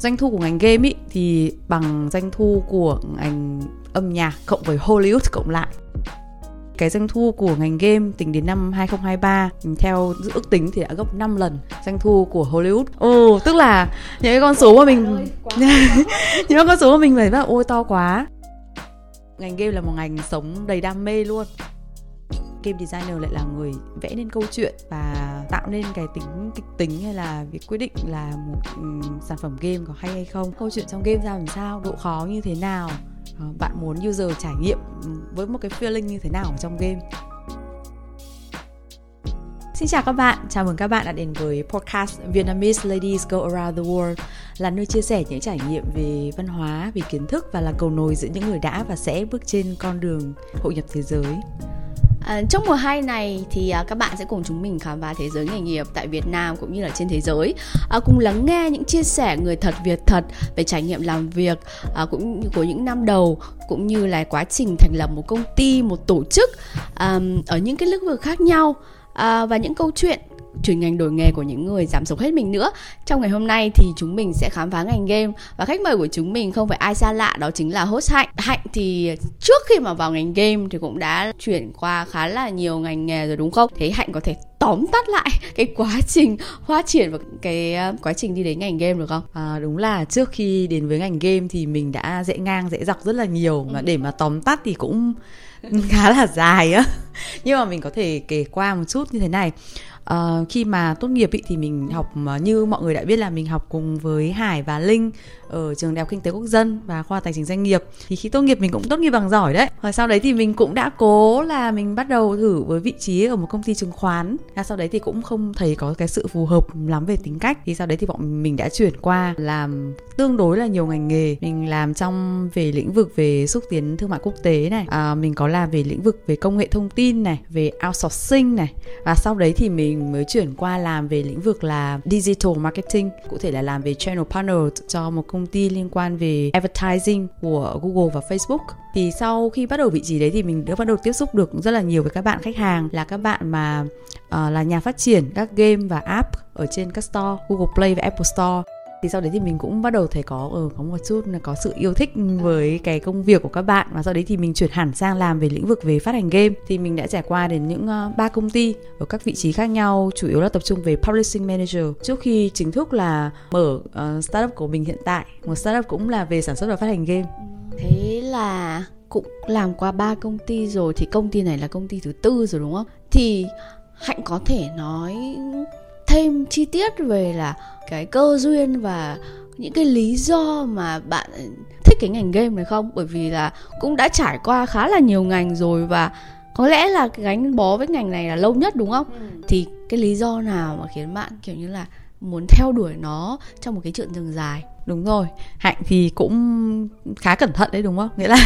doanh thu của ngành game ý thì bằng doanh thu của ngành âm nhạc cộng với Hollywood cộng lại cái doanh thu của ngành game tính đến năm 2023 theo ước tính thì đã gấp 5 lần doanh thu của Hollywood. Ồ, tức là những cái con số mà mình những con số mà mình phải bảo ôi to quá. Ngành game là một ngành sống đầy đam mê luôn game designer lại là người vẽ nên câu chuyện và tạo nên cái tính kịch tính hay là việc quyết định là một um, sản phẩm game có hay hay không câu chuyện trong game ra làm sao độ khó như thế nào ờ, bạn muốn user trải nghiệm với một cái feeling như thế nào ở trong game Xin chào các bạn, chào mừng các bạn đã đến với podcast Vietnamese Ladies Go Around the World là nơi chia sẻ những trải nghiệm về văn hóa, về kiến thức và là cầu nối giữa những người đã và sẽ bước trên con đường hội nhập thế giới. À, trong mùa 2 này thì à, các bạn sẽ cùng chúng mình khám phá thế giới nghề nghiệp tại Việt Nam cũng như là trên thế giới. À, cùng lắng nghe những chia sẻ người thật Việt thật về trải nghiệm làm việc à, cũng như của những năm đầu cũng như là quá trình thành lập một công ty một tổ chức à, ở những cái lĩnh vực khác nhau. À, và những câu chuyện chuyển ngành đổi nghề của những người giảm sống hết mình nữa. Trong ngày hôm nay thì chúng mình sẽ khám phá ngành game. Và khách mời của chúng mình không phải ai xa lạ đó chính là host hạnh. Hạnh thì trước khi mà vào ngành game thì cũng đã chuyển qua khá là nhiều ngành nghề rồi đúng không? Thế hạnh có thể tóm tắt lại cái quá trình phát triển và cái ờ, quá trình đi đến ngành game được không? À, đúng là trước khi đến với ngành game thì mình đã dễ ngang dễ dọc rất là nhiều. Mà để mà tóm tắt thì cũng khá là dài á. Nhưng mà mình có thể kể qua một chút như thế này uh, khi mà tốt nghiệp ý, thì mình học uh, như mọi người đã biết là mình học cùng với Hải và Linh ở trường đại học kinh tế quốc dân và khoa tài chính doanh nghiệp. Thì khi tốt nghiệp mình cũng tốt nghiệp bằng giỏi đấy. Và sau đấy thì mình cũng đã cố là mình bắt đầu thử với vị trí ở một công ty chứng khoán. Và sau đấy thì cũng không thấy có cái sự phù hợp lắm về tính cách. Thì sau đấy thì bọn mình đã chuyển qua làm tương đối là nhiều ngành nghề. Mình làm trong về lĩnh vực về xúc tiến thương mại quốc tế này. À, mình có làm về lĩnh vực về công nghệ thông tin này về outsourcing này. Và sau đấy thì mình mới chuyển qua làm về lĩnh vực là digital marketing cụ thể là làm về channel partner cho một công công ty liên quan về advertising của Google và Facebook. Thì sau khi bắt đầu vị trí đấy thì mình đã bắt đầu tiếp xúc được rất là nhiều với các bạn khách hàng là các bạn mà uh, là nhà phát triển các game và app ở trên các store Google Play và Apple Store thì sau đấy thì mình cũng bắt đầu thấy có ở ừ, có một chút là có sự yêu thích với cái công việc của các bạn. Và sau đấy thì mình chuyển hẳn sang làm về lĩnh vực về phát hành game. Thì mình đã trải qua đến những ờ, ba uh, công ty ở các vị trí khác nhau chủ yếu là tập trung về publishing manager. Trước khi chính thức là mở uh, startup của mình hiện tại một startup cũng là về sản xuất và phát hành game. Thế là cũng làm qua ba công ty rồi thì công ty này là công ty thứ tư rồi đúng không? Thì hạnh có thể nói thêm chi tiết về là cái cơ duyên và những cái lý do mà bạn thích cái ngành game này không? Bởi vì là cũng đã trải qua khá là nhiều ngành rồi và có lẽ là gắn bó với ngành này là lâu nhất đúng không? Ừ. thì cái lý do nào mà khiến bạn kiểu như là muốn theo đuổi nó trong một cái chuyện rừng dài đúng rồi. Hạnh thì cũng khá cẩn thận đấy đúng không? Nghĩa là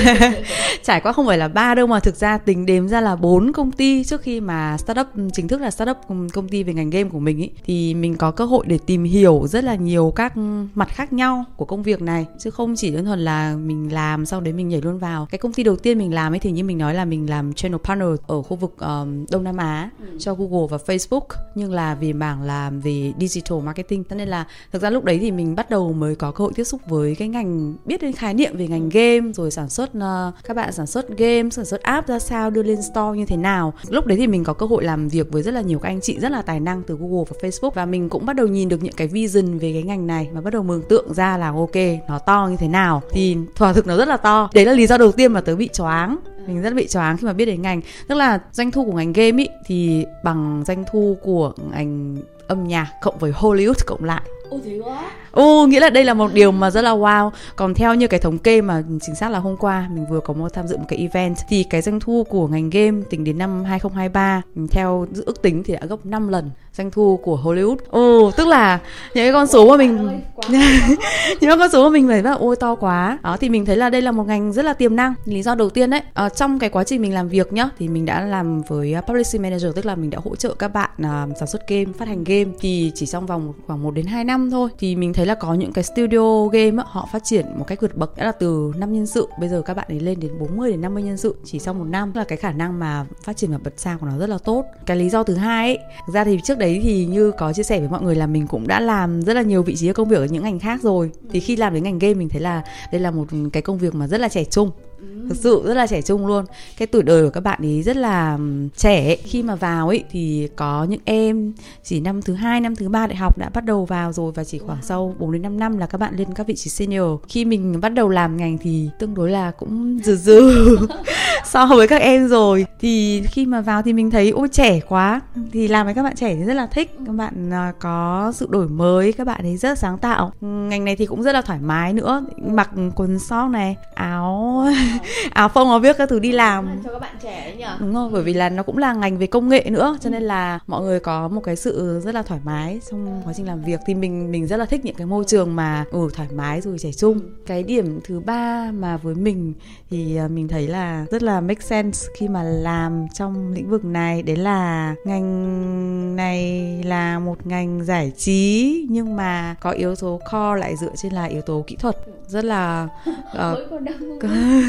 trải qua không phải là ba đâu mà thực ra tính đếm ra là bốn công ty trước khi mà startup chính thức là startup công ty về ngành game của mình ý thì mình có cơ hội để tìm hiểu rất là nhiều các mặt khác nhau của công việc này. Chứ không chỉ đơn thuần là mình làm sau đấy mình nhảy luôn vào. Cái công ty đầu tiên mình làm ấy thì như mình nói là mình làm channel partner ở khu vực um, đông nam á ừ. cho google và facebook nhưng là vì mảng làm về digital marketing. Cho nên là thực ra lúc đấy thì mình bắt đầu mới có có cơ hội tiếp xúc với cái ngành biết đến khái niệm về ngành game rồi sản xuất uh, các bạn sản xuất game sản xuất app ra sao đưa lên store như thế nào. Lúc đấy thì mình có cơ hội làm việc với rất là nhiều các anh chị rất là tài năng từ Google và Facebook và mình cũng bắt đầu nhìn được những cái vision về cái ngành này và bắt đầu mường tượng ra là ok nó to như thế nào. Thì thỏa thực nó rất là to. Đấy là lý do đầu tiên mà tớ bị choáng. Mình rất bị choáng khi mà biết đến ngành. Tức là doanh thu của ngành game ý thì bằng doanh thu của ngành âm nhạc cộng với Hollywood cộng lại Ồ thế quá Ồ, nghĩa là đây là một điều mà rất là wow. Còn theo như cái thống kê mà chính xác là hôm qua mình vừa có một tham dự một cái event thì cái doanh thu của ngành game tính đến năm 2023 theo ước tính thì đã gấp 5 lần doanh thu của Hollywood. Ồ, tức là những cái con số mà mình những con số mà mình phải bảo ôi to quá. Đó thì mình thấy là đây là một ngành rất là tiềm năng. Lý do đầu tiên đấy, ở trong cái quá trình mình làm việc nhá thì mình đã làm với publishing manager tức là mình đã hỗ trợ các bạn uh, sản xuất game, phát hành game thì chỉ trong vòng khoảng 1 đến 2 năm năm thôi. Thì mình thấy là có những cái studio game á, họ phát triển một cách vượt bậc đã là từ 5 nhân sự. Bây giờ các bạn ấy lên đến 40 đến 50 nhân sự chỉ sau một năm. Là cái khả năng mà phát triển và bật sang của nó rất là tốt. Cái lý do thứ hai ấy thực ra thì trước đấy thì như có chia sẻ với mọi người là mình cũng đã làm rất là nhiều vị trí công việc ở những ngành khác rồi. Thì khi làm đến ngành game mình thấy là đây là một cái công việc mà rất là trẻ trung thực sự rất là trẻ trung luôn. Cái tuổi đời của các bạn ấy rất là trẻ ấy. khi mà vào ấy thì có những em chỉ năm thứ hai, năm thứ ba đại học đã bắt đầu vào rồi và chỉ khoảng sau 4 đến 5 năm là các bạn lên các vị trí senior. Khi mình bắt đầu làm ngành thì tương đối là cũng dừ dừ so với các em rồi. Thì khi mà vào thì mình thấy, ôi, trẻ quá. Thì làm với các bạn trẻ thì rất là thích. Các bạn à, có sự đổi mới, các bạn ấy rất sáng tạo. Ngành này thì cũng rất là thoải mái nữa. Mặc quần sóc này, áo áo phông áo viết các thứ đi làm. cho các bạn trẻ ấy nhỉ? Đúng rồi bởi vì là nó cũng là ngành về công nghệ nữa cho nên là mọi người có một cái sự rất là thoải mái trong quá trình làm việc. Thì mình mình rất là thích những cái môi trường mà ừ thoải mái rồi trẻ trung. Cái điểm thứ ba mà với mình thì à, mình thấy là rất là make sense khi mà làm trong lĩnh vực này. Đấy là ngành này là một ngành giải trí nhưng mà có yếu tố core lại dựa trên là yếu tố kỹ thuật. Rất là uh,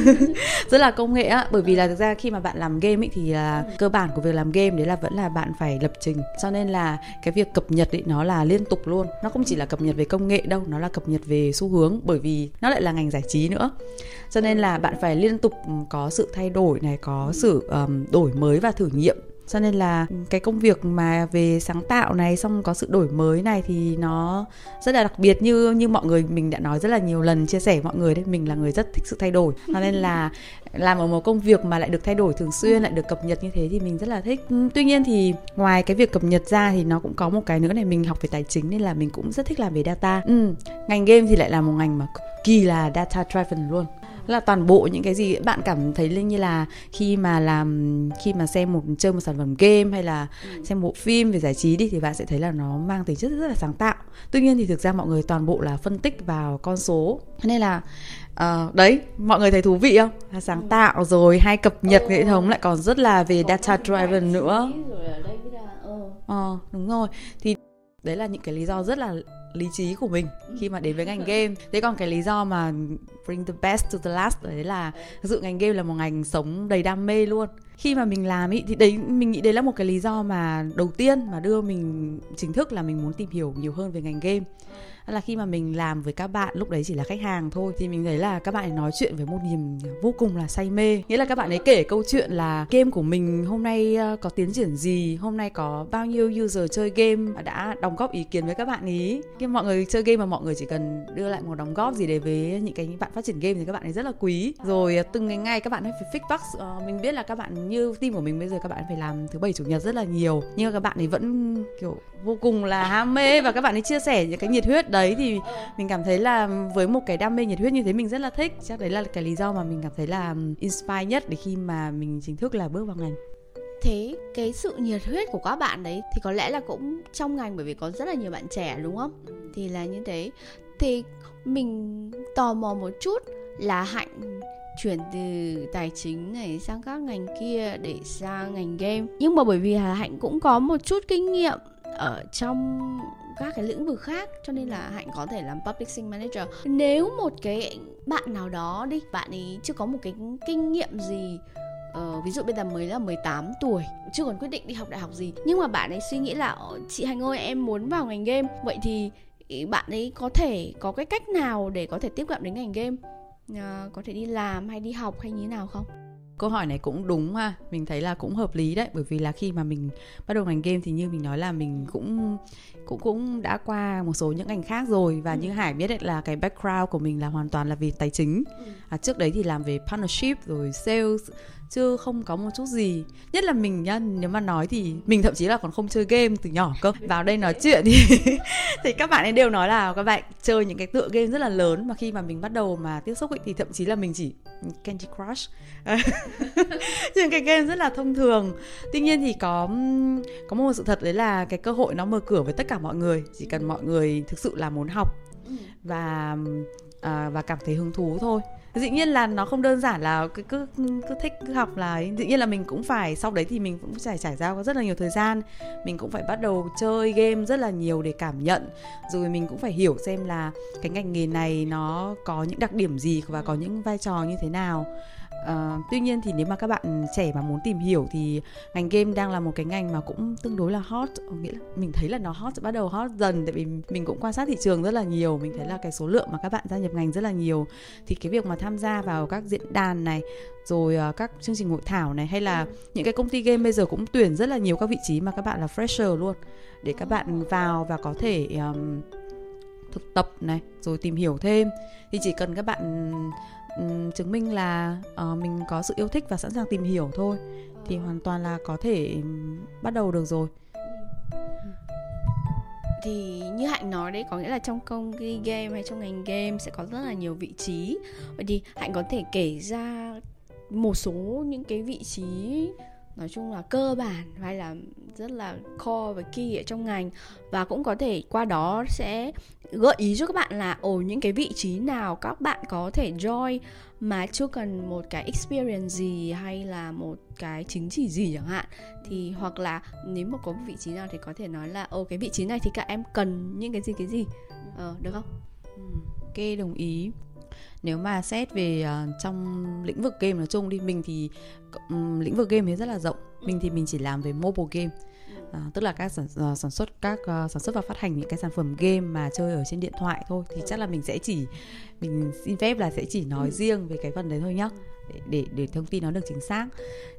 rất là công nghệ á bởi vì là thực ra khi mà bạn làm game ấy thì là cơ bản của việc làm game đấy là vẫn là bạn phải lập trình. Cho nên là cái việc cập nhật ấy nó là liên tục luôn. Nó không chỉ là cập nhật về công nghệ đâu nó là cập nhật về xu hướng bởi vì nó lại là ngành giải trí nữa. Cho nên là bạn phải liên tục ừ, có sự thay đổi này có sự um, đổi mới và thử nghiệm cho nên là cái công việc mà về sáng tạo này xong có sự đổi mới này thì nó rất là đặc biệt. Như như mọi người mình đã nói rất là nhiều lần chia sẻ với mọi người đấy mình là người rất thích sự thay đổi. Cho nên là làm ở một công việc mà lại được thay đổi thường xuyên lại được cập nhật như thế thì mình rất là thích. Tuy nhiên thì ngoài cái việc cập nhật ra thì nó cũng có một cái nữa này mình học về tài chính nên là mình cũng rất thích làm về data. Ừ, ngành game thì lại là một ngành mà cực kỳ là data driven luôn là toàn bộ những cái gì bạn cảm thấy linh như là khi mà làm khi mà xem một chơi một sản phẩm game hay là ừ. xem bộ phim về giải trí đi thì bạn sẽ thấy là nó mang tính chất rất là sáng tạo tuy nhiên thì thực ra mọi người toàn bộ là phân tích vào con số nên là uh, đấy mọi người thấy thú vị không là sáng ừ. tạo rồi hay cập nhật ừ. hệ thống lại còn rất là về data driven nữa ờ uh, đúng rồi thì đấy là những cái lý do rất là lý trí của mình khi mà đến với ngành game. Thế còn cái lý do mà bring the best to the last đấy là thực sự ngành game là một ngành sống đầy đam mê luôn. Khi mà mình làm ý thì đấy mình nghĩ đấy là một cái lý do mà đầu tiên mà đưa mình chính thức là mình muốn tìm hiểu nhiều hơn về ngành game là khi mà mình làm với các bạn lúc đấy chỉ là khách hàng thôi thì mình thấy là các bạn ấy nói chuyện với một niềm vô cùng là say mê. Nghĩa là các bạn ấy kể câu chuyện là game của mình hôm nay ờ, có tiến triển gì hôm nay có bao nhiêu user chơi game đã đóng góp ý kiến với các bạn ý. Khi mọi người chơi game mà mọi người chỉ cần đưa lại một đóng góp gì đấy với những cái bạn phát triển game thì các bạn ấy rất là quý. Rồi ờ, từng ngày ngày các bạn ấy phải fix bug uh, ờ, mình biết là các bạn như team của mình bây giờ các bạn phải làm thứ bảy chủ nhật rất là nhiều nhưng mà các bạn ấy vẫn kiểu vô cùng là ham mê và các bạn ấy chia sẻ những cái nhiệt huyết đấy thì mình cảm thấy là với một cái đam mê nhiệt huyết như thế mình rất là thích. Chắc đấy là cái lý do mà mình cảm thấy là inspire nhất để khi mà mình chính thức là bước vào ngành. Thế cái sự nhiệt huyết của các bạn đấy thì có lẽ là cũng trong ngành bởi vì có rất là nhiều bạn trẻ, đúng không? Thì là như thế. Thì mình tò mò một chút là hạnh chuyển từ tài chính này sang các ngành kia để sang ngành game. Nhưng mà bởi vì hà hạnh cũng có một chút kinh nghiệm ở trong các cái lĩnh vực khác cho nên là hạnh có thể làm publishing manager. Nếu một cái bạn nào đó đi bạn ấy chưa có một cái kinh nghiệm gì Ờ, ví dụ bây giờ mới là 18 tuổi chưa còn quyết định đi học đại học gì nhưng mà bạn ấy suy nghĩ là ờ, chị Hành ơi em muốn vào ngành game. Vậy thì bạn ấy có thể có cái cách nào để có thể tiếp cận đến ngành game? À, có thể đi làm hay đi học hay như thế nào không? Câu hỏi này cũng đúng ha mình thấy là cũng hợp lý đấy bởi vì là khi mà mình bắt đầu ngành game thì như mình nói là mình cũng cũng cũng đã qua một số những ngành khác rồi và ừ. như hải biết đấy là cái background của mình là hoàn toàn là về tài chính ừ. à, trước đấy thì làm về partnership rồi sales chứ không có một chút gì. Nhất là mình nhá nếu mà nói thì mình thậm chí là còn không chơi game từ nhỏ cơ. Vào đây nói chuyện thì thì các bạn ấy đều nói là các bạn chơi những cái tựa game rất là lớn mà khi mà mình bắt đầu mà tiếp xúc ấy, thì thậm chí là mình chỉ Candy Crush. Những cái game rất là thông thường. Tuy nhiên thì có có một sự thật đấy là cái cơ hội nó mở cửa với tất cả mọi người. Chỉ cần mọi người thực sự là muốn học và à, và cảm thấy hứng thú thôi dĩ nhiên là nó không đơn giản là cứ cứ cứ thích, cứ học là dĩ nhiên là mình cũng phải, sau đấy thì mình cũng phải trải ra có rất là nhiều thời gian. Mình cũng phải bắt đầu chơi game rất là nhiều để cảm nhận. Rồi mình cũng phải hiểu xem là cái ngành nghề này nó có những đặc điểm gì và có những vai trò như thế nào. Uh, tuy nhiên thì nếu mà các bạn trẻ mà muốn tìm hiểu thì ngành game đang là một cái ngành mà cũng tương đối là hot. Nghĩa là mình thấy là nó hot bắt đầu hot dần tại vì mình cũng quan sát thị trường rất là nhiều mình thấy là cái số lượng mà các bạn gia nhập ngành rất là nhiều. Thì cái việc mà tham gia vào các diễn đàn này rồi uh, các chương trình hội thảo này hay là những cái công ty game bây giờ cũng tuyển rất là nhiều các vị trí mà các bạn là fresher luôn. Để các bạn vào và có thể um, thực tập này rồi tìm hiểu thêm. Thì chỉ cần các bạn um, chứng minh là uh, mình có sự yêu thích và sẵn sàng tìm hiểu thôi. Thì hoàn toàn là có thể bắt đầu được rồi. Thì như hạnh nói đấy có nghĩa là trong công ty game hay trong ngành game sẽ có rất là nhiều vị trí. Vậy thì hạnh có thể kể ra một số những cái vị trí nói chung là cơ bản hay là rất là core và key ở trong ngành. Và cũng có thể qua đó sẽ gợi ý cho các bạn là ồ những cái vị trí nào các bạn có thể join mà chưa cần một cái experience gì hay là một cái chứng chỉ gì chẳng hạn. Thì hoặc là nếu mà có một vị trí nào thì có thể nói là ồ cái vị trí này thì các em cần những cái gì cái gì. Ờ, được không? Ừ, ok đồng ý nếu mà xét về uh, trong lĩnh vực game nói chung đi mình thì um, lĩnh vực game thì rất là rộng. Mình thì mình chỉ làm về mobile game. Uh, tức là các sản, uh, sản xuất các uh, sản xuất và phát hành những cái sản phẩm game mà chơi ở trên điện thoại thôi thì chắc là mình sẽ chỉ mình xin phép là sẽ chỉ nói riêng về cái phần đấy thôi nhá để để, để thông tin nó được chính xác.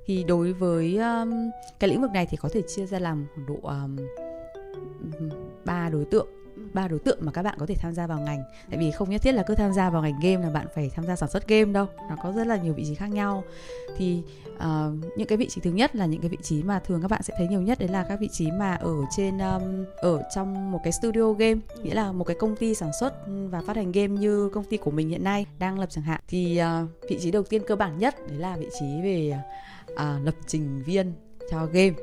Thì đối với um, cái lĩnh vực này thì có thể chia ra làm khoảng độ ba um, đối tượng ba đối tượng mà các bạn có thể tham gia vào ngành. Tại vì không nhất thiết là cứ tham gia vào ngành game là bạn phải tham gia sản xuất game đâu. Nó có rất là nhiều vị trí khác nhau. Thì uh, những cái vị trí thứ nhất là những cái vị trí mà thường các bạn sẽ thấy nhiều nhất đấy là các vị trí mà ở trên um, ở trong một cái studio game. Nghĩa là một cái công ty sản xuất và phát hành game như công ty của mình hiện nay đang lập chẳng hạn. Thì uh, vị trí đầu tiên cơ bản nhất đấy là vị trí về uh, lập trình viên cho game.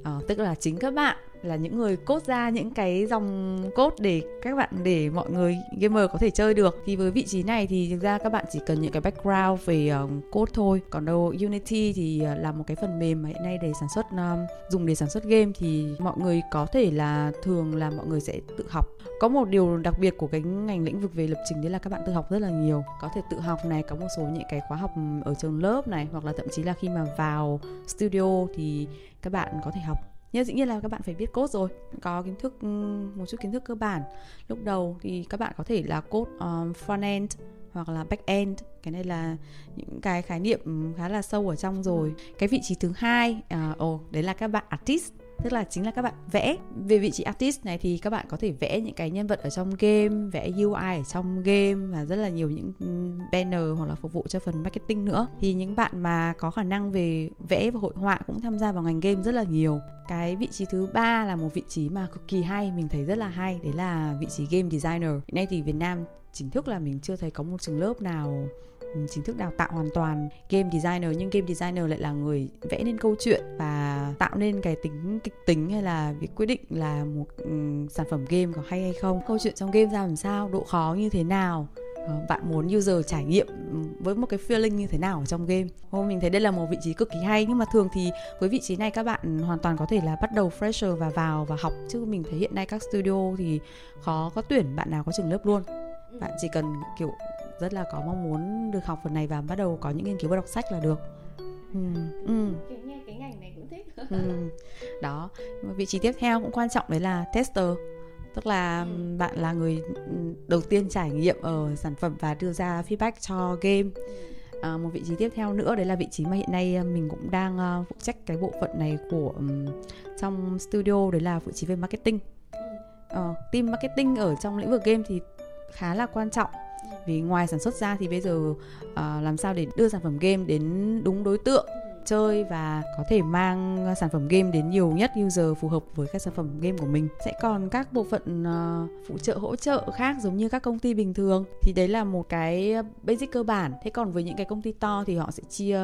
Uh, tức là chính các bạn là những người cốt ra những cái dòng cốt để các bạn để mọi người gamer có thể chơi được. Thì với vị trí này thì thực ra các bạn chỉ cần những cái background về uh, code thôi. Còn đâu Unity thì ờ, là một cái phần mềm mà hiện nay để sản xuất um, dùng để sản xuất game thì mọi người có thể là thường là mọi người sẽ tự học. Có một điều đặc biệt của cái ngành lĩnh vực về lập trình đấy là các bạn tự học rất là nhiều. Có thể tự học này có một số những cái khóa học ở trường lớp này hoặc là thậm chí là khi mà vào studio thì các bạn có thể học nhưng dĩ nhiên là các bạn phải biết code rồi có kiến thức ừ, một chút kiến thức cơ bản. Lúc đầu thì các bạn có thể là code um, front end hoặc là back end. Cái này là những cái khái niệm khá là sâu ở trong rồi. Cái vị trí thứ hai ờ, ồ uh, oh, đấy là các bạn artist tức là chính là các bạn vẽ. Về vị trí artist này thì các bạn có thể vẽ những cái nhân vật ở trong game, vẽ UI ở trong game và rất là nhiều những banner hoặc là phục vụ cho phần marketing nữa. Thì những bạn mà có khả năng về vẽ và hội họa cũng tham gia vào ngành game rất là nhiều. Cái vị trí thứ ba là một vị trí mà cực kỳ hay, mình thấy rất là hay, đấy là vị trí game designer. Hiện nay thì Việt Nam chính thức là mình chưa thấy có một trường lớp nào chính thức đào tạo hoàn toàn. Game designer nhưng game designer lại là người vẽ nên câu chuyện và tạo nên cái tính kịch tính hay là việc quyết định là một um, sản phẩm game có hay hay không. Câu chuyện trong game ra làm sao độ khó như thế nào? Ờ, bạn muốn user trải nghiệm với một cái feeling như thế nào ở trong game? Ô, mình thấy đây là một vị trí cực kỳ hay nhưng mà thường thì với vị trí này các bạn hoàn toàn có thể là bắt đầu fresher và vào và học. Chứ mình thấy hiện nay các studio thì khó có tuyển bạn nào có trường lớp luôn. Bạn chỉ cần kiểu rất là có mong muốn được học phần này và bắt đầu có những nghiên cứu và đọc sách là được ừ. Ừ. cái ngành này cũng thích ừ. đó vị trí tiếp theo cũng quan trọng đấy là tester tức là ừ. bạn là người đầu tiên trải nghiệm ở sản phẩm và đưa ra feedback cho game à, một vị trí tiếp theo nữa đấy là vị trí mà hiện nay mình cũng đang uh, phụ trách cái bộ phận này của um, trong studio đấy là vị trí về marketing uh, team marketing ở trong lĩnh vực game thì khá là quan trọng vì ngoài sản xuất ra thì bây giờ uh, làm sao để đưa sản phẩm game đến đúng đối tượng? Chơi và có thể mang sản phẩm game đến nhiều nhất user phù hợp với các sản phẩm game của mình. Sẽ còn các bộ phận uh, phụ trợ hỗ trợ khác giống như các công ty bình thường. Thì đấy là một cái basic cơ bản. Thế còn với những cái công ty to thì họ sẽ chia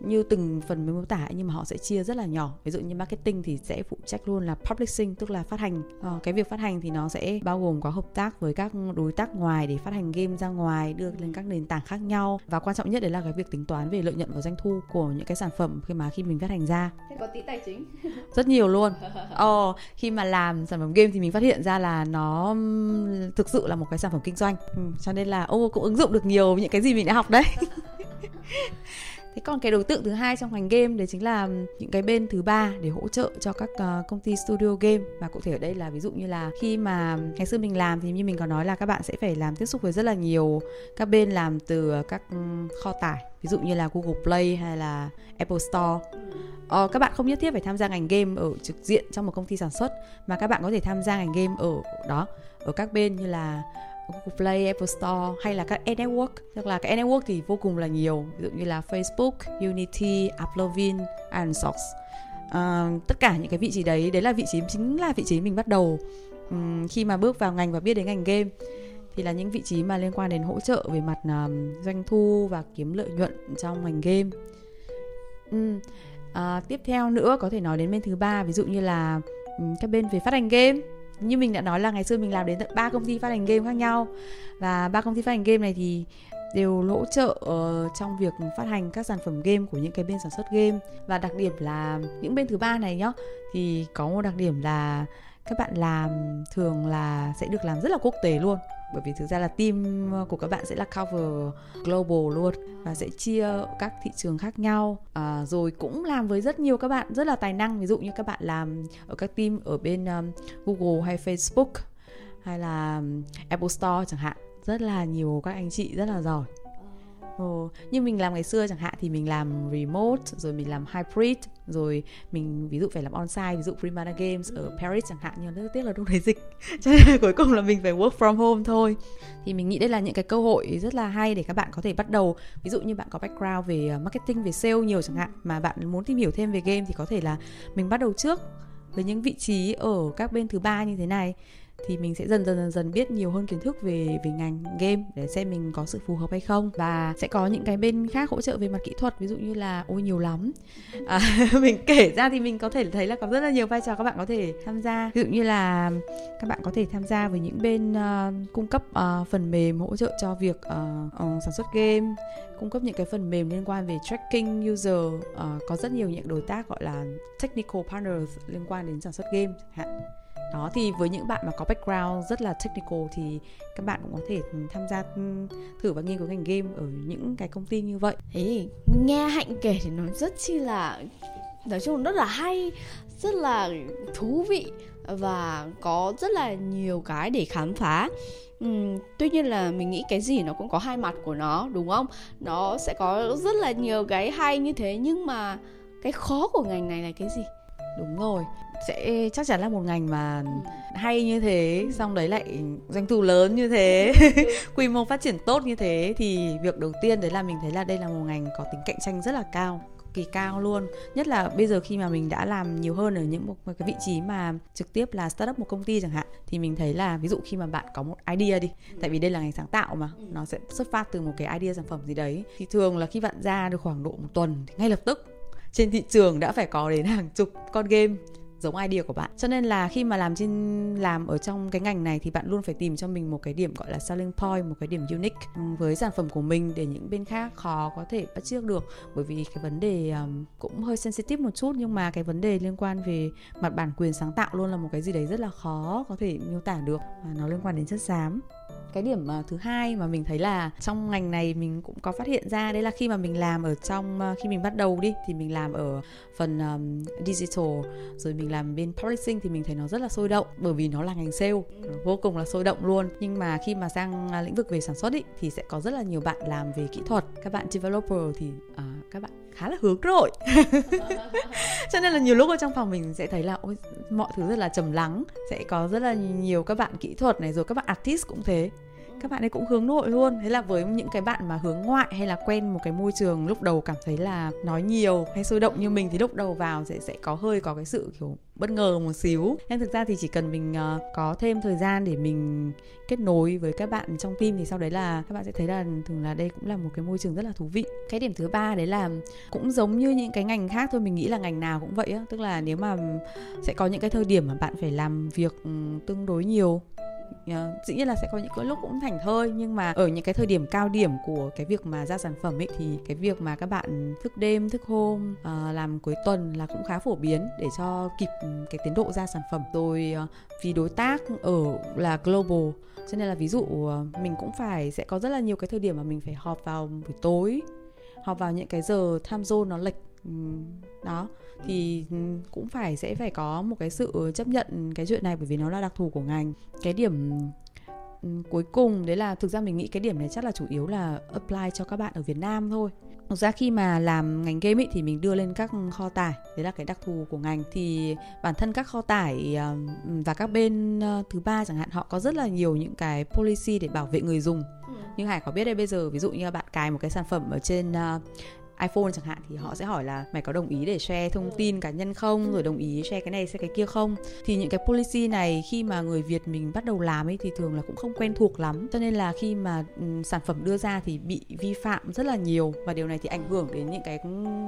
như từng phần mới mô tả nhưng mà họ sẽ chia rất là nhỏ. Ví dụ như marketing thì sẽ phụ trách luôn là publishing tức là phát hành. Uh, cái việc phát hành thì nó sẽ bao gồm có hợp tác với các đối tác ngoài để phát hành game ra ngoài đưa lên các nền tảng khác nhau. Và quan trọng nhất đấy là cái việc tính toán về lợi nhuận và doanh thu của những cái sản phẩm khi mà khi mình phát hành ra. Thế có tí tài chính. Rất nhiều luôn. Ờ khi mà làm sản phẩm game thì mình phát hiện ra là nó thực sự là một cái sản phẩm kinh doanh. Ừ, cho nên là ô cũng ứng dụng được nhiều những cái gì mình đã học đấy thế còn cái đối tượng thứ hai trong ngành game đấy chính là những cái bên thứ ba để hỗ trợ cho các uh, công ty studio game. Và cụ thể ở đây là ví dụ như là khi mà ngày xưa mình làm thì như mình có nói là các bạn sẽ phải làm tiếp xúc với rất là nhiều các bên làm từ các ừ, kho tải ví dụ như là Google Play hay là Apple Store. Ờ, các bạn không nhất thiết phải tham gia ngành game ở trực diện trong một công ty sản xuất mà các bạn có thể tham gia ngành game ở đó ở các bên như là Google Play, Apple Store hay là các ad network tức là các ad network thì vô cùng là nhiều. Ví dụ như là Facebook, Unity, Applovin, Ironsource uh, ờ, tất cả những cái vị trí đấy đấy là vị trí chính là vị trí mình bắt đầu um, khi mà bước vào ngành và biết đến ngành game. Thì là những vị trí mà liên quan đến hỗ trợ về mặt um, doanh thu và kiếm lợi nhuận trong ngành game. Um, à, tiếp theo nữa có thể nói đến bên thứ ba. Ví dụ như là um, các bên về phát hành game như mình đã nói là ngày xưa mình làm đến tận ba công ty phát hành game khác nhau. Và ba công ty phát hành game này thì đều hỗ trợ uh, trong việc phát hành các sản phẩm game của những cái bên sản xuất game. Và đặc điểm là những bên thứ ba này nhá thì có một đặc điểm là các bạn làm thường là sẽ được làm rất là quốc tế luôn. Bởi vì thực ra là team của các bạn sẽ là cover global luôn và sẽ chia các thị trường khác nhau. À, rồi cũng làm với rất nhiều các bạn rất là tài năng. Ví dụ như các bạn làm ở các team ở bên um, Google hay Facebook hay là um, Apple Store chẳng hạn. Rất là nhiều các anh chị rất là giỏi. Ồ, như mình làm ngày xưa chẳng hạn thì mình làm remote rồi mình làm hybrid rồi mình ví dụ phải làm on-site, ví dụ Primana Games ở Paris chẳng hạn, nhưng rất tiếc là lúc đấy dịch. Cho nên cuối cùng là mình phải work from home thôi. Thì mình nghĩ đây là những cái cơ hội rất là hay để các bạn có thể bắt đầu. Ví dụ như bạn có background về ờ, marketing, về sale nhiều chẳng hạn, mà bạn muốn tìm hiểu thêm về game thì có thể là mình bắt đầu trước với những vị trí ở các bên thứ ba như thế này thì mình sẽ dần dần dần dần biết nhiều hơn kiến thức về về ngành game để xem mình có sự phù hợp hay không. Và sẽ có những cái bên khác hỗ trợ về mặt kỹ thuật ví dụ như là ôi nhiều lắm. À, mình kể ra thì mình có thể thấy là có rất là nhiều vai trò các bạn có thể tham gia. Ví dụ như là các bạn có thể tham gia với những bên uh, cung cấp uh, phần mềm hỗ trợ cho việc uh, uh, sản xuất game cung cấp những cái phần mềm liên quan về tracking user. Uh, có rất nhiều những đối tác gọi là technical partners liên quan đến sản xuất game chẳng hạn đó thì với những bạn mà có background rất là technical thì các bạn cũng có thể tham gia ừ, thử và nghiên cứu ngành game ở những cái công ty như vậy. Thế nghe hạnh kể thì nó rất chi là nói chung rất là hay rất là thú vị và có rất là nhiều cái để khám phá. Uhm, tuy nhiên là mình nghĩ cái gì nó cũng có hai mặt của nó đúng không? Nó sẽ có rất là nhiều cái hay như thế nhưng mà cái khó của ngành này là cái gì? Đúng rồi. Sẽ chắc chắn là một ngành mà hay như thế xong đấy lại doanh thu lớn như thế quy mô phát triển tốt như thế thì việc đầu tiên đấy là mình thấy là đây là một ngành có tính cạnh tranh rất là cao kỳ cao luôn. Nhất là bây giờ khi mà mình đã làm nhiều hơn ở những một, cái vị trí mà trực tiếp là startup một công ty chẳng hạn thì mình thấy là ví dụ khi mà bạn có một idea đi tại vì đây là ngành sáng tạo mà nó sẽ xuất phát từ một cái idea sản phẩm gì đấy thì thường là khi bạn ra được khoảng độ một tuần thì ngay lập tức trên thị trường đã phải có đến hàng chục con game giống idea của bạn. Cho nên là khi mà làm trên làm ở trong cái ngành này thì bạn luôn phải tìm cho mình một cái điểm gọi là selling point một cái điểm unique với sản phẩm của mình để những bên khác khó có thể bắt chước được. Bởi vì cái vấn đề um, cũng hơi sensitive một chút nhưng mà cái vấn đề liên quan về mặt bản quyền sáng tạo luôn là một cái gì đấy rất là khó có thể miêu tả được. Và nó liên quan đến chất xám cái điểm ờ, thứ hai mà mình thấy là trong ngành này mình cũng có phát hiện ra đấy là khi mà mình làm ở trong ờ, khi mình bắt đầu đi thì mình làm ở phần um, digital rồi mình làm bên publishing thì mình thấy nó rất là sôi động bởi vì nó là ngành sale vô cùng là sôi động luôn. Nhưng mà khi mà sang ờ, lĩnh vực về sản xuất ý, thì sẽ có rất là nhiều bạn làm về kỹ thuật. Các bạn developer thì uh, các bạn khá là hướng nội. Cho nên là nhiều lúc ở trong phòng mình sẽ thấy là, ôi, mọi thứ rất là trầm lắng, sẽ có rất là nhiều các bạn kỹ thuật này, rồi các bạn artist cũng thế. Các bạn ấy cũng hướng nội luôn. Thế là với những cái bạn mà hướng ngoại hay là quen một cái môi trường lúc đầu cảm thấy là nói nhiều hay sôi động như mình thì lúc đầu vào sẽ sẽ có hơi có cái sự kiểu bất ngờ một xíu. Nhưng thực ra thì chỉ cần mình uh, có thêm thời gian để mình kết nối với các bạn trong team thì sau đấy là các bạn sẽ thấy là thường là đây cũng là một cái môi trường rất là thú vị. Cái điểm thứ ba đấy là cũng giống như những cái ngành khác thôi mình nghĩ là ngành nào cũng vậy á. Tức là nếu mà sẽ có những cái thời điểm mà bạn phải làm việc ừ, tương đối nhiều uh, dĩ nhiên là sẽ có những cái lúc cũng thảnh thơi nhưng mà ở những cái thời điểm cao điểm của cái việc mà ra sản phẩm ấy thì cái việc mà các bạn thức đêm thức hôm uh, làm cuối tuần là cũng khá phổ biến để cho kịp cái tiến độ ra sản phẩm. Rồi uh, vì đối tác ở là global cho nên là ví dụ uh, mình cũng phải sẽ có rất là nhiều cái thời điểm mà mình phải họp vào buổi tối họp vào những cái giờ time zone nó lệch đó. Thì cũng phải sẽ phải có một cái sự chấp nhận cái chuyện này bởi vì nó là đặc thù của ngành. Cái điểm cuối cùng đấy là thực ra mình nghĩ cái điểm này chắc là chủ yếu là apply cho các bạn ở Việt Nam thôi. Thực ra khi mà làm ngành game ấy thì mình đưa lên các kho tải Đấy là cái đặc thù của ngành. Thì bản thân các kho tải và các bên ờ, thứ ba chẳng hạn Họ có rất là nhiều những cái policy để bảo vệ người dùng. Ừ. Nhưng Hải có biết đây bây giờ ví dụ như bạn cài một cái sản phẩm ở trên uh, iPhone chẳng hạn thì họ sẽ hỏi là mày có đồng ý để share thông tin cá nhân không? Rồi đồng ý share cái này share cái kia không? Thì những cái policy này khi mà người Việt mình bắt đầu làm ấy thì thường là cũng không quen thuộc lắm. Cho nên là khi mà um, sản phẩm đưa ra thì bị vi phạm rất là nhiều. Và điều này thì ảnh hưởng đến những cái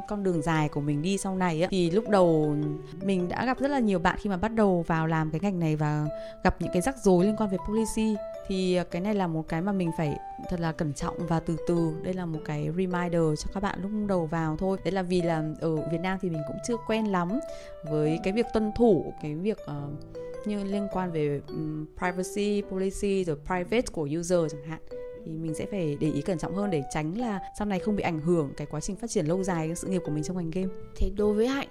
con đường dài của mình đi sau này ấy. thì lúc đầu mình đã gặp rất là nhiều bạn khi mà bắt đầu vào làm cái ngành này và gặp những cái rắc rối liên quan về policy. Thì cái này là một cái mà mình phải thật là cẩn trọng và từ từ. Đây là một cái reminder cho các bạn lúc đầu vào thôi đấy là vì là ở Việt Nam thì mình cũng chưa quen lắm với cái việc tuân thủ cái việc uh, như liên quan về um, privacy policy rồi private của user chẳng hạn thì mình sẽ phải để ý cẩn trọng hơn để tránh là sau này không bị ảnh hưởng cái quá trình phát triển lâu dài cái sự nghiệp của mình trong ngành game. Thế đối với Hạnh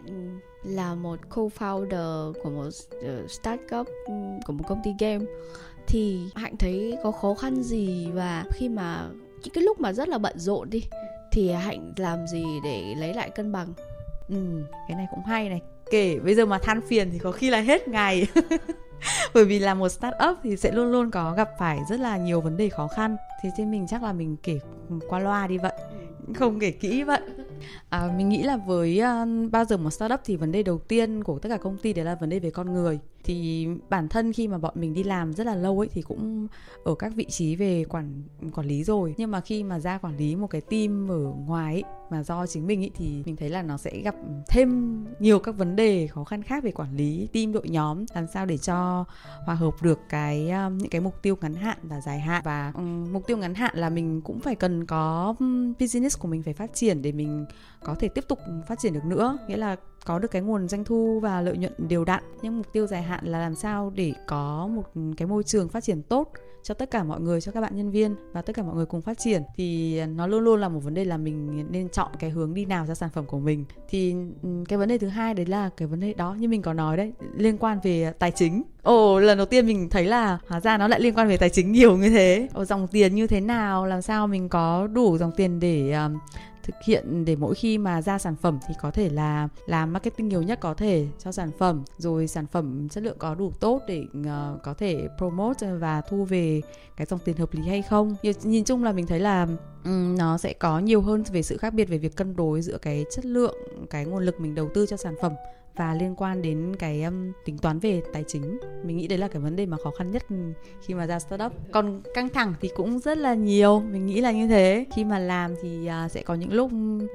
là một co-founder của một ờ, startup của một công ty game thì hạnh thấy có khó khăn gì và khi mà những cái lúc mà rất là bận rộn đi thì hạnh làm gì để lấy lại cân bằng? Ừ cái này cũng hay này. Kể bây giờ mà than phiền thì có khi là hết ngày. Bởi vì là một start up thì sẽ luôn luôn có gặp phải rất là nhiều vấn đề khó khăn. Thế thì mình chắc là mình kể qua loa đi vậy. Không kể kỹ vậy à, mình nghĩ là với uh, bao giờ một startup thì vấn đề đầu tiên của tất cả công ty đấy là vấn đề về con người. Thì bản thân khi mà bọn mình đi làm rất là lâu ấy thì cũng ở các vị trí về quản quản lý rồi. Nhưng mà khi mà ra quản lý một cái team ở ngoài ấy, mà do chính mình ấy thì mình thấy là nó sẽ gặp thêm nhiều các vấn đề khó khăn khác về quản lý team đội nhóm làm sao để cho hòa hợp được cái um, những cái mục tiêu ngắn hạn và dài hạn. Và um, mục tiêu ngắn hạn là mình cũng phải cần có um, business của mình phải phát triển để mình có thể tiếp tục phát triển được nữa. Nghĩa là có được cái nguồn doanh thu và lợi nhuận đều đặn. Nhưng mục tiêu dài hạn là làm sao để có một cái môi trường phát triển tốt cho tất cả mọi người cho các bạn nhân viên và tất cả mọi người cùng phát triển. Thì à, nó luôn luôn là một vấn đề là mình nên chọn cái hướng đi nào cho sản phẩm của mình. Thì ừ, cái vấn đề thứ hai đấy là cái vấn đề đó như mình có nói đấy liên quan về tài chính. Ồ lần đầu tiên mình thấy là hóa ra nó lại liên quan về tài chính nhiều như thế. Ồ dòng tiền như thế nào làm sao mình có đủ dòng tiền để um, thực hiện để mỗi khi mà ra sản phẩm thì có thể là làm marketing nhiều nhất có thể cho sản phẩm. Rồi sản phẩm chất lượng có đủ tốt để uh, có thể promote và thu về cái dòng tiền hợp lý hay không. Nhìn, chung là mình thấy là um, nó sẽ có nhiều hơn về sự khác biệt về việc cân đối giữa cái chất lượng cái nguồn lực mình đầu tư cho sản phẩm và liên quan đến cái um, tính toán về tài chính mình nghĩ đấy là cái vấn đề mà khó khăn nhất khi mà ra startup. Còn căng thẳng thì cũng rất là nhiều mình nghĩ là như thế. Khi mà làm thì uh, sẽ có những lúc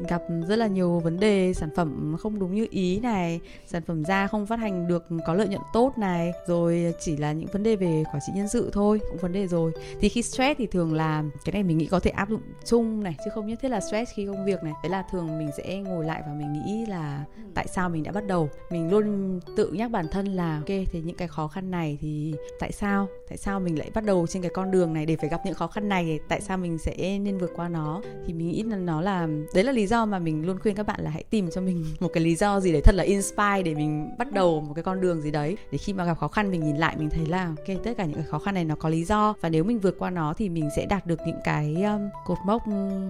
gặp rất là nhiều vấn đề sản phẩm không đúng như ý này sản phẩm ra không phát hành được có lợi nhuận tốt này rồi chỉ là những vấn đề về quản trị nhân sự thôi cũng vấn đề rồi. Thì khi stress thì thường là cái này mình nghĩ có thể áp dụng chung này chứ không nhất thiết là stress khi công việc này. Đấy là thường mình sẽ ngồi lại và mình nghĩ là tại sao mình đã bắt đầu mình luôn tự nhắc bản thân là ok thì những cái khó khăn này thì tại sao? Tại sao mình lại bắt đầu trên cái con đường này để phải gặp những khó khăn này? Tại sao mình sẽ nên vượt qua nó? Thì mình nghĩ là nó là đấy là lý do mà mình luôn khuyên các bạn là hãy tìm cho mình một cái lý do gì đấy thật là inspire để mình bắt đầu một cái con đường gì đấy. Để khi mà gặp khó khăn mình nhìn lại mình thấy là ok tất cả những cái khó khăn này nó có lý do và nếu mình vượt qua nó thì mình sẽ đạt được những cái um, cột mốc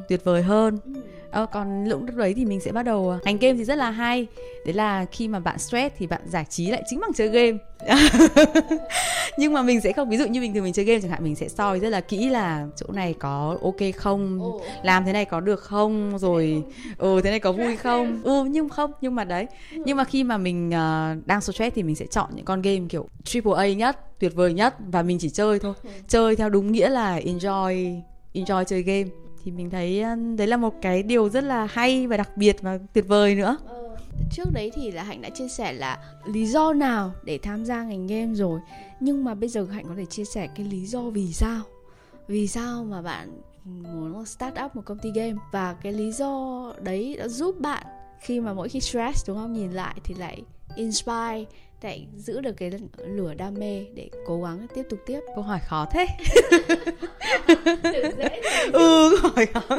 tuyệt vời hơn. Ờ, còn lúc đấy thì mình sẽ bắt đầu ngành game thì rất là hay. Đấy là khi khi mà bạn stress thì bạn giải trí lại chính bằng chơi game. Nhưng mà mình sẽ không ví dụ như bình thường mình chơi game chẳng hạn mình sẽ soi rất là kỹ là chỗ này có ok không làm thế này có được không rồi ừ thế này có vui không? Ừ nhưng không nhưng mà đấy. Nhưng mà khi mà mình uh, đang stress thì mình sẽ chọn những con game kiểu triple A nhất tuyệt vời nhất và mình chỉ chơi thôi. Chơi theo đúng nghĩa là enjoy enjoy chơi game. Thì mình thấy đấy là một cái điều rất là hay và đặc biệt và tuyệt vời nữa. Ờ, trước đấy thì là hạnh đã chia sẻ là lý do nào để tham gia ngành game rồi. Nhưng mà bây giờ hạnh có thể chia sẻ cái lý do vì sao? Vì sao mà bạn muốn start up một công ty game? Và cái lý do đấy đã giúp bạn khi mà mỗi khi stress, đúng không? Nhìn lại thì lại inspire để giữ được cái lửa đam mê để cố gắng tiếp tục tiếp. Câu hỏi khó thế. Ừ câu hỏi khó.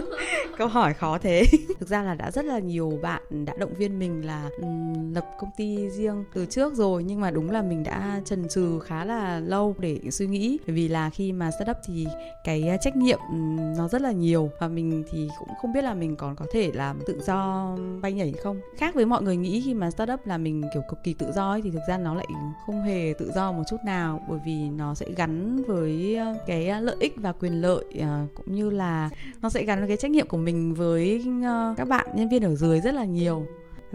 Câu hỏi khó thế. Thực ra là đã rất là nhiều bạn đã động viên mình là um, lập công ty riêng từ trước rồi nhưng mà đúng là mình đã chần chừ khá là lâu để suy nghĩ. Bởi vì là khi mà startup thì cái trách nhiệm um, nó rất là nhiều. Và mình thì cũng không biết là mình còn có thể làm tự do bay nhảy không. Khác với mọi người nghĩ khi mà startup là mình kiểu cực kỳ tự do ấy thì thực ra nó lại không hề tự do một chút nào, bởi vì nó sẽ gắn với ờ, cái ờ, lợi ích và quyền lợi ờ, cũng như là nó sẽ gắn với cái trách nhiệm của mình với các bạn nhân viên ở dưới rất là nhiều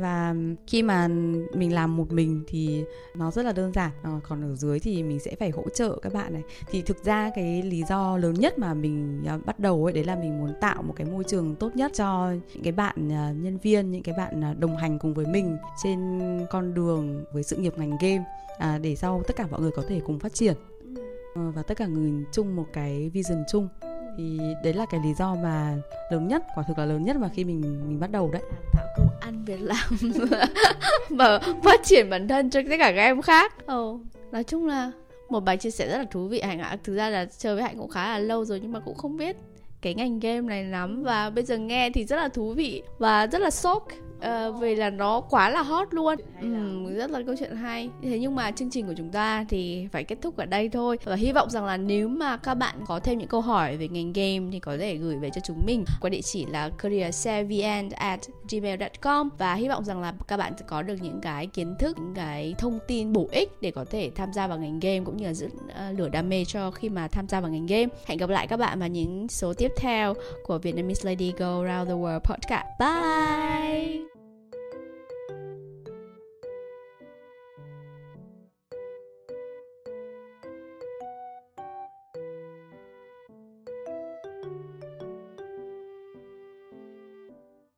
và khi mà mình làm một mình thì nó rất là đơn giản. Ờ, còn ở dưới thì mình sẽ phải hỗ trợ các bạn này. Thì thực ra cái lý do lớn nhất mà mình ờ, bắt đầu ấy đấy là mình muốn tạo một cái môi trường tốt nhất cho những cái bạn ờ, nhân viên những cái bạn đồng hành cùng với mình trên con đường với sự nghiệp ngành game à, để sau tất cả mọi người có thể cùng phát triển. Và tất cả người chung một cái vision chung. Thì đấy là cái lý do mà lớn nhất quả thực là lớn nhất mà khi mình mình bắt đầu đấy. À, tạo cơ ăn việc làm và phát triển bản thân cho tất cả các em khác. Ồ oh, nói chung là một bài chia sẻ rất là thú vị hạnh ạ thực ra là chơi với hạnh cũng khá là lâu rồi nhưng mà cũng không biết cái ngành game này lắm và bây giờ nghe thì rất là thú vị và rất là sốc uh, vì là nó quá là hot luôn. Ừ, rất là câu chuyện hay. Thế nhưng mà chương trình của chúng ta thì phải kết thúc ở đây thôi. Và hy vọng rằng là nếu mà các bạn có thêm những câu hỏi về ngành game thì có thể gửi về cho chúng mình qua địa chỉ là careersevn at gmail.com và hy vọng rằng là các bạn sẽ có được những cái kiến thức những cái thông tin bổ ích để có thể tham gia vào ngành game cũng như là giữ uh, lửa đam mê cho khi mà tham gia vào ngành game. Hẹn gặp lại các bạn vào những số tiếp theo của Vietnamese Lady Go Around the World podcast. Bye